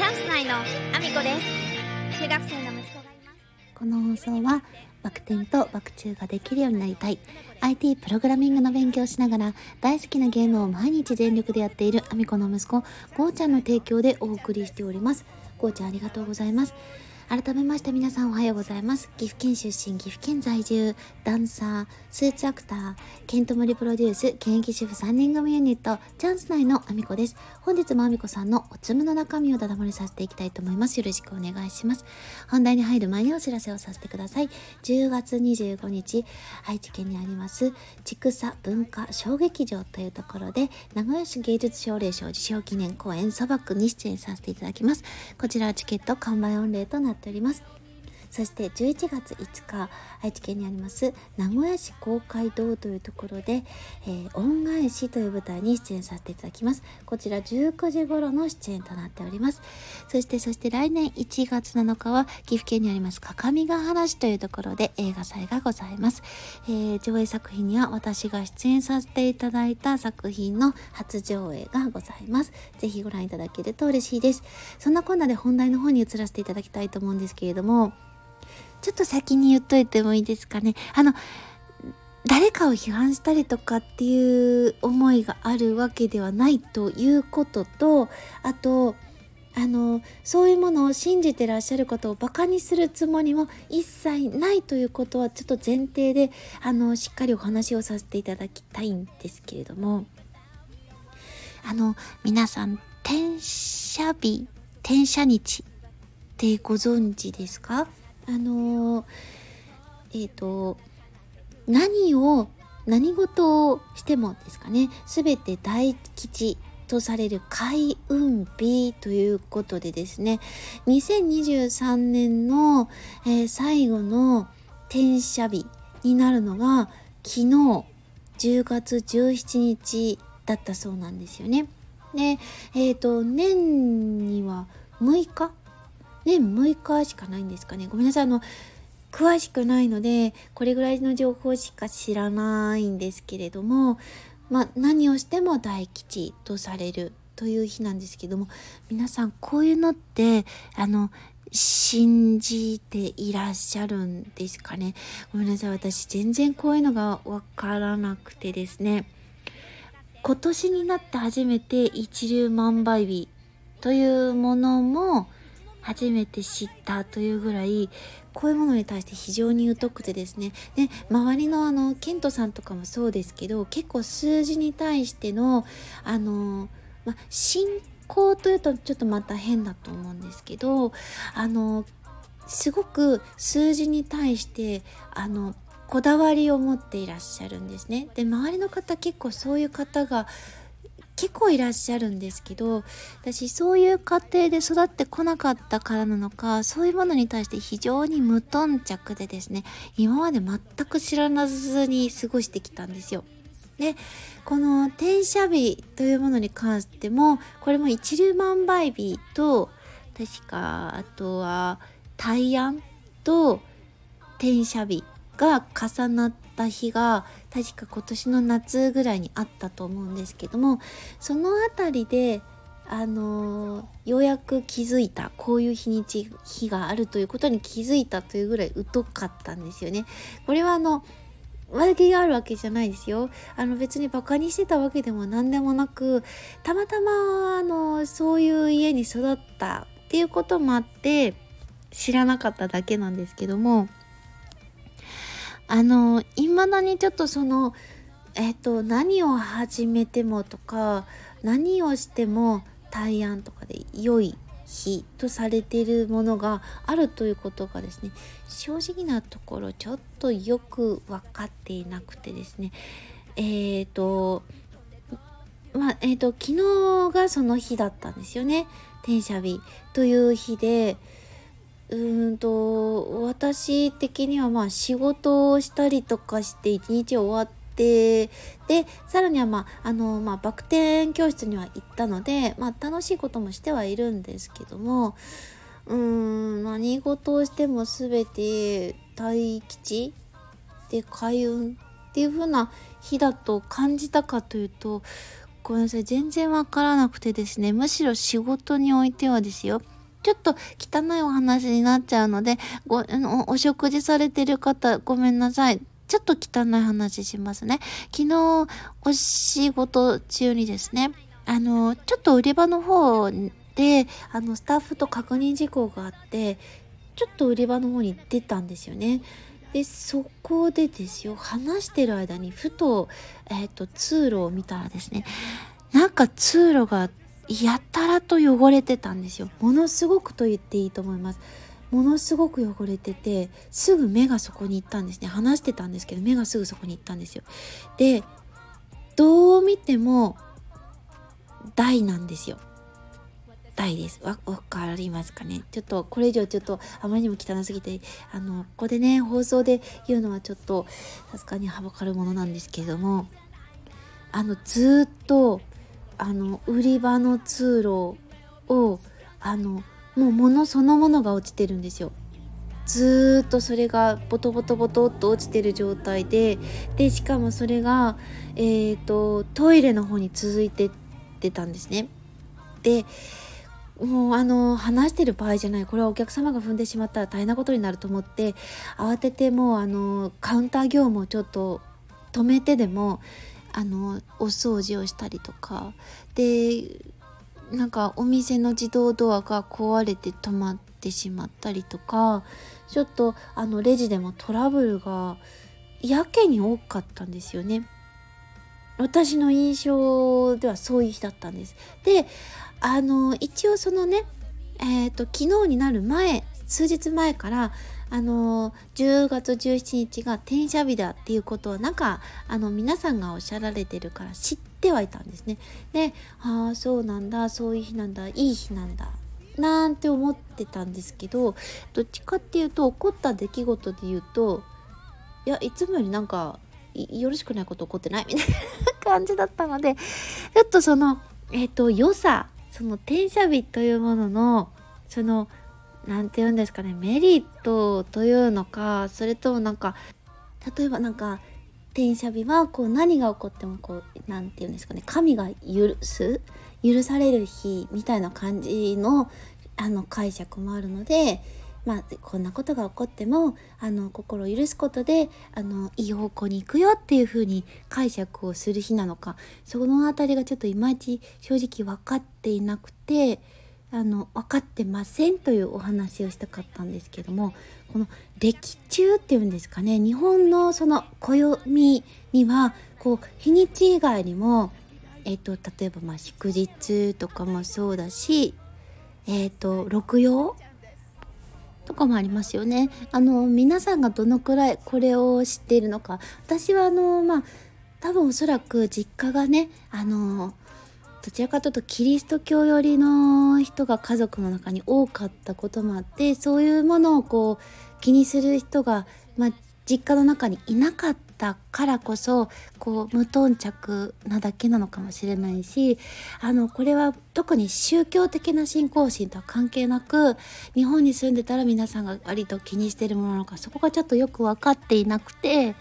チャンス内のアミコです。中学生の息子がいます。この放送はバク転とバク宙ができるようになりたい。IT プログラミングの勉強をしながら大好きなゲームを毎日全力でやっているアミコの息子ゴーちゃんの提供でお送りしております。ゴーちゃんありがとうございます。改めまして皆さんおはようございます。岐阜県出身、岐阜県在住、ダンサー、スーツアクター、ケントモリプロデュース、現役主婦3人組ユニット、チャンス内のアミコです。本日もアミコさんのおつむの中身をだだ漏れさせていきたいと思います。よろしくお願いします。本題に入る前にお知らせをさせてください。10月25日、愛知県にあります、千草文化小劇場というところで、名古屋市芸術奨励賞受賞記念公演、砂漠に出演させていただきます。こちらはチケット完売御礼となってっております。そして11月5日愛知県にあります名古屋市公会堂というところで、えー、恩返しという舞台に出演させていただきます。こちら19時頃の出演となっております。そしてそして来年1月7日は岐阜県にあります各務原市というところで映画祭がございます、えー、上映作品には私が出演させていただいた作品の初上映がございます。ぜひご覧いただけると嬉しいです。そんなこんなで本題の方に移らせていただきたいと思うんですけれどもちょっと先に言っといてもいいですかね。あの、誰かを批判したりとかっていう思いがあるわけではないということと、あと、あのそういうものを信じてらっしゃることをバカにするつもりも一切ないということはちょっと前提であのしっかりお話をさせていただきたいんですけれどもあの皆さん転写日転写日ってご存知ですか？あのえっ、ー、と何を何事をしてもですかね全て大吉とされる開運日ということでですね2023年の、えー、最後の転写日になるのが昨日10月17日だったそうなんですよね。で、えっ、ー、と年には6日年6日しかないんですかね。ごめんなさいあの詳しくないのでこれぐらいの情報しか知らないんですけれども、まあ、何をしても大吉とされるという日なんですけども皆さんこういうのってあの信じていらっしゃるんですかね。ごめんなさい私全然こういうのがわからなくてですね。今年になって初めて一粒万倍日というものも初めて知ったというぐらいこういうものに対して非常に疎くてですねで周りのあのケントさんとかもそうですけど結構数字に対してのあの、ま、信仰というとちょっとまた変だと思うんですけどあのすごく数字に対してあのこだわりを持っていらっしゃるんですね。で周りの方結構そういう方が結構いらっしゃるんですけど私そういう家庭で育ってこなかったからなのかそういうものに対して非常に無頓着でですね今まで全く知らずに過ごしてきたんですよ。でこの転写日というものに関してもこれも一粒万倍日と確かあとは大安と転写日が重なった日が確か今年の夏ぐらいにあったと思うんですけどもその辺りであのようやく気づいたこういう日にち日があるということに気づいたというぐらい疎かったんですよね。これはあの悪気があるわけじゃないですよ。あの別にバカにしてたわけでも何でもなくたまたまあのそういう家に育ったっていうこともあって知らなかっただけなんですけどもあのいまだにちょっとそのえっ、と何を始めてもとか何をしても大安とかで良い日とされているものがあるということがですね正直なところちょっとよく分かっていなくてですねえっ、ー、とまあえっ、ー、と昨日がその日だったんですよね転写日という日でうんと私的にはまあ仕事をしたりとかして一日終わってでさらにはまああのまあバク転教室には行ったのでまあ楽しいこともしてはいるんですけどもうん何事をしても全て大吉で開運っていう風な日だと感じたかというとごめんなさい。全然わからなくてですね、むしろ仕事においてはですよ。ちょっと汚いお話になっちゃうので、ご、お食事されてる方、ごめんなさい。ちょっと汚い話しますね。昨日、お仕事中にですね、あの、ちょっと売り場の方で、あの、スタッフと確認事項があって、ちょっと売り場の方に出たんですよね。でそこでですよ話してる間にふと,、えーと、通路を見たらですねなんか通路がやたらと汚れてたんですよ。ものすごくと言っていいと思います。ものすごく汚れててすぐ目がそこに行ったんですね。話してたんですけど目がすぐそこに行ったんですよ。でどう見ても大なんですよ。大です。わ、かりますかね？ちょっと、これ以上ちょっと、あまりにも汚すぎて、あの、ここでね、放送で言うのはちょっと、さすがにはばかるものなんですけれども、あの、ずっと、あの、売り場の通路を、あの、もう物そのものが落ちてるんですよ。ずっとそれがボトボトボトっと落ちてる状態ででしかもそれが、えーと、トイレの方に続いてってたんですね。でもうあの話してる場合じゃないこれはお客様が踏んでしまったら大変なことになると思って慌ててもうあのカウンター業務をちょっと止めてでもあのお掃除をしたりとかでなんかお店の自動ドアが壊れて止まってしまったりとかちょっとあのレジでもトラブルがやけに多かったんですよね。私の印象ではそういう日だったんです。であの一応そのねえっ、ー、と昨日になる前数日前からあの10月17日が転写日だっていうことはなんかあの皆さんがおっしゃられてるから知ってはいたんですね。でああそうなんだそういう日なんだいい日なんだなんて思ってたんですけどどっちかっていうと起こった出来事で言うといやいつもよりなんかよろしくないこと起こってない？みたいな 感じだったのでちょっとそのえっ、ー、と良さその転写日というもののその何て言うんですかねメリットというのかそれともなんか例えばなんか転写日はこう何が起こってもこう何て言うんですかね神が許す許される日みたいな感じのあの解釈もあるのでまあ、こんなことが起こってもあの心を許すことであのいい方向に行くよっていう風に解釈をする日なのかその辺りがちょっといまいち正直分かっていなくてあの分かってませんというお話をしたかったんですけどもこの歴中っていうんですかね日本のその暦にはこう日にち以外にも、えーと、例えばまあ祝日とかもそうだし、えーと六曜とかもありますよね。あの皆さんがどのくらいこれを知っているのか私はあのまあ多分おそらく実家がねあのどちらかというとキリスト教寄りの人が家族の中に多かったこともあってそういうものをこう気にする人が、まあ、実家の中にいなかったからこそこう無頓着なだけなのかもしれないしあのこれは特に宗教的な信仰心とは関係なく日本に住んでたら皆さんが割と気にしてるものなのかそこがちょっとよく分かっていなくて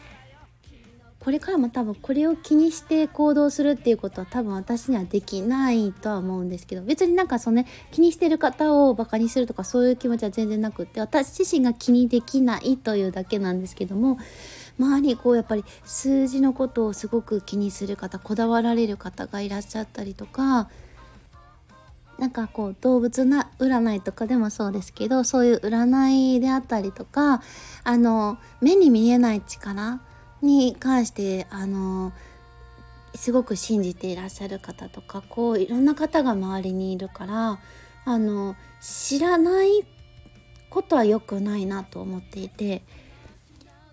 これからも多分これを気にして行動するっていうことは多分私にはできないとは思うんですけど別になんかそのね気にしてる方をバカにするとかそういう気持ちは全然なくって私自身が気にできないというだけなんですけども周りにこうやっぱり数字のことをすごく気にする方こだわられる方がいらっしゃったりとかなんかこう動物な占いとかでもそうですけどそういう占いであったりとかあの目に見えない力に関してあのすごく信じていらっしゃる方とかこういろんな方が周りにいるからあの知らないことは良くないなと思っていて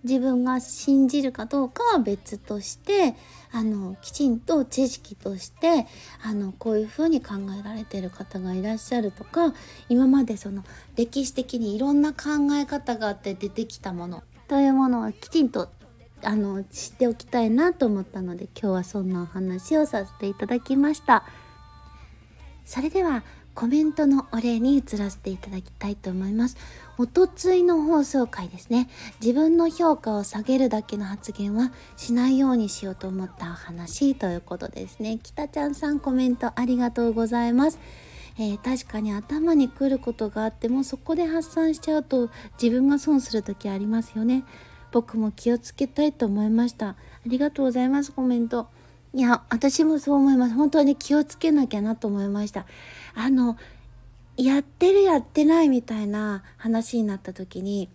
自分が信じるかどうかは別としてあのきちんと知識としてあのこういうふうに考えられてる方がいらっしゃるとか今までその歴史的にいろんな考え方があって出てきたものというものをきちんとあの知っておきたいなと思ったので今日はそんなお話をさせていただきましたそれではコメントのお礼に移らせていただきたいと思います。おとついの放送回ですね。自分の評価を下げるだけの発言はしないようにしようと思ったお話ということですね。北ちゃんさんコメントありがとうございます。えー、確かに頭に来ることがあってもそこで発散しちゃうと自分が損する時ありますよね。僕も気をつけたいと思いました。ありがとうございます、コメント。いや、私もそう思います。本当に気をつけなきゃなと思いました。あの、やってるやってないみたいな話になった時に、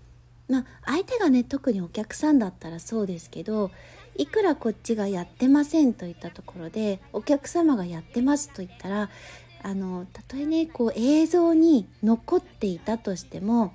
まあ、相手がね、特にお客さんだったらそうですけど、いくらこっちがやってませんといったところで、お客様がやってますと言ったら、あの、たとえね、こう映像に残っていたとしても、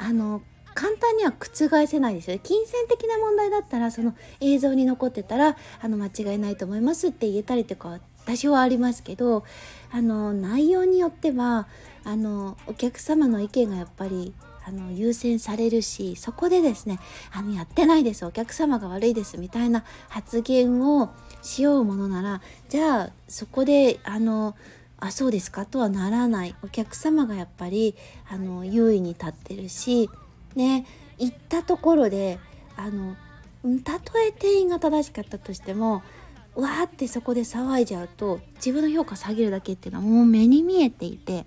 あの、簡単には覆せないですよ金銭的な問題だったらその映像に残ってたらあの間違いないと思いますって言えたりとか多少はありますけどあの内容によってはあのお客様の意見がやっぱりあの優先されるしそこでですねあのやってないですお客様が悪いですみたいな発言をしようものならじゃあそこであのあそうですか？とはならない。お客様がやっぱりあの優位に立ってるしね行ったところであのたとえ店員が正しかったとしてもわーってそこで騒いじゃうと自分の評価下げるだけっていうのはもう目に見えていて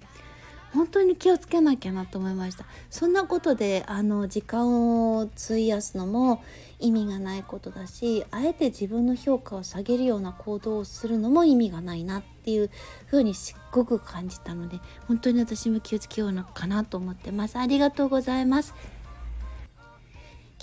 本当に気をつけなきゃなと思いました。そんなことであの時間を費やすのも意味がないことだしあえて自分の評価を下げるような行動をするのも意味がないなっていう風にすっごく感じたので本当に私も気をつけようのかなと思ってます。ありがとうございます。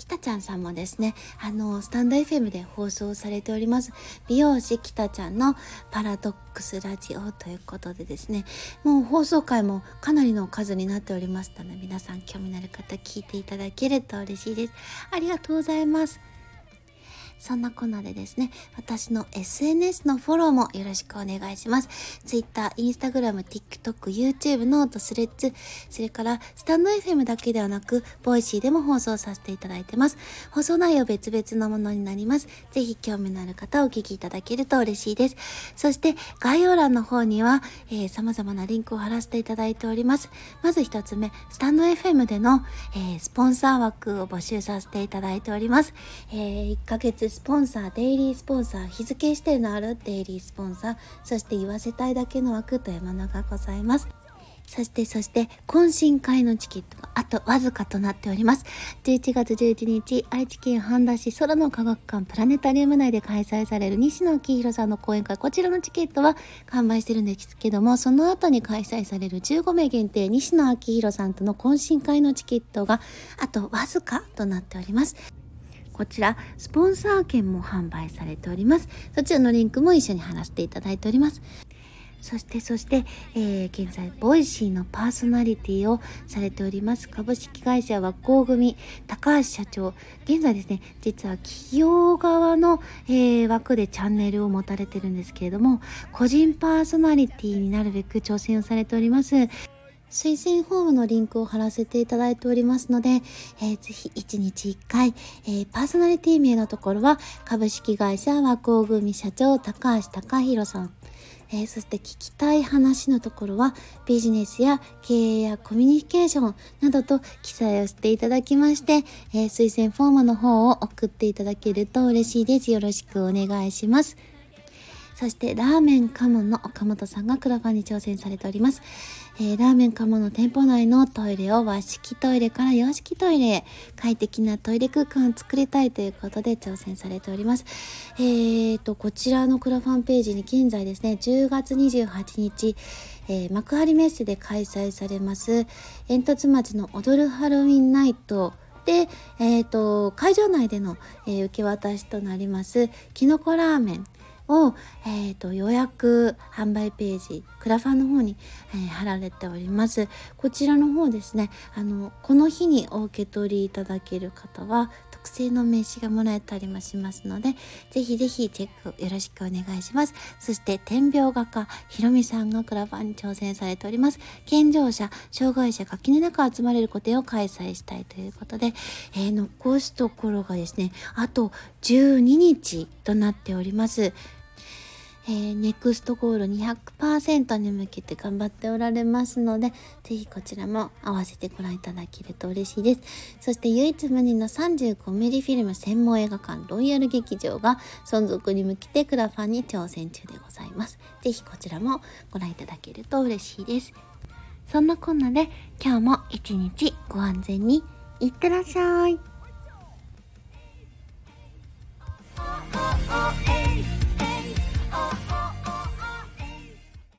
たちゃんさんもですね、あの、スタンド FM で放送されております、美容師きたちゃんのパラドックスラジオということでですね、もう放送回もかなりの数になっておりましたので、皆さん興味のある方聞いていただけると嬉しいです。ありがとうございます。そんなこんなでですね、私の SNS のフォローもよろしくお願いします。Twitter、Instagram、TikTok、YouTube、ノート、スレッズ、それからスタンド FM だけではなく、 Voicy でも放送させていただいてます。放送内容別々のものになります。ぜひ興味のある方お聞きいただけると嬉しいです。そして概要欄の方には、えー、様々なリンクを貼らせていただいております。まず一つ目、 stand FM での、えー、スポンサー枠を募集させていただいております。えー、1ヶ月スポンサー、デイリースポンサー、日付指定のあるデイリースポンサー、そして言わせたいだけの枠というものがございます。そして、そして、懇親会のチケットがあとわずかとなっております。11月11日、愛知県半田市空の科学館プラネタリウム内で開催される西野昭弘さんの講演会、こちらのチケットは完売してるんですけども、その後に開催される15名限定、西野昭弘さんとの懇親会のチケットがあとわずかとなっております。こちら、スポンサー券も販売されております。そちらのリンクも一緒に貼らせていただいております。そして、そして、えー、現在、 Voicy のパーソナリティをされております、株式会社和光組、高橋社長。現在ですね、実は企業側の、えー、枠でチャンネルを持たれてるんですけれども、個人パーソナリティになるべく挑戦をされております。推薦フォームのリンクを貼らせていただいておりますので、えー、ぜひ1日1回、えー、パーソナリティ名のところは株式会社和光組社長高橋隆弘さん、えー、そして聞きたい話のところはビジネスや経営やコミュニケーションなどと記載をしていただきまして、え推薦フォームの方を送っていただけると嬉しいです。よろしくお願いします。そしてラーメンカモンの岡本さんがクラファンに挑戦されております。えー、ラーメンカモの店舗内のトイレを和式トイレから洋式トイレ快適なトイレ空間を作りたいということで挑戦されております。えーと、こちらのクラファンページに現在ですね、10月28日、えー、幕張メッセで開催されます煙突町の踊るハロウィンナイトで、えーと、会場内での、えー、受け渡しとなりますきのこラーメンを、えーと、予約販売ページクラファンの方に、えー、貼られております。こちらの方ですねあのこの日にお受け取りいただける方は特製の名刺がもらえたりもしますのでぜひぜひチェックよろしくお願いします。そして天描画家ひろみさんがクラファンに挑戦されております。健常者障害者垣根なく集まれる個展を開催したいということで、えー、残すところがですねあと12日となっております。えー、ネクストゴール200%に向けて頑張っておられますので、ぜひこちらも合わせてご覧いただけると嬉しいです。そして唯一無二の 35mm フィルム専門映画館ロイヤル劇場が存続に向けてクラファンに挑戦中でございます。ぜひこちらもご覧いただけると嬉しいです。そんなこんなで今日も一日ご安全にいってらっしゃい。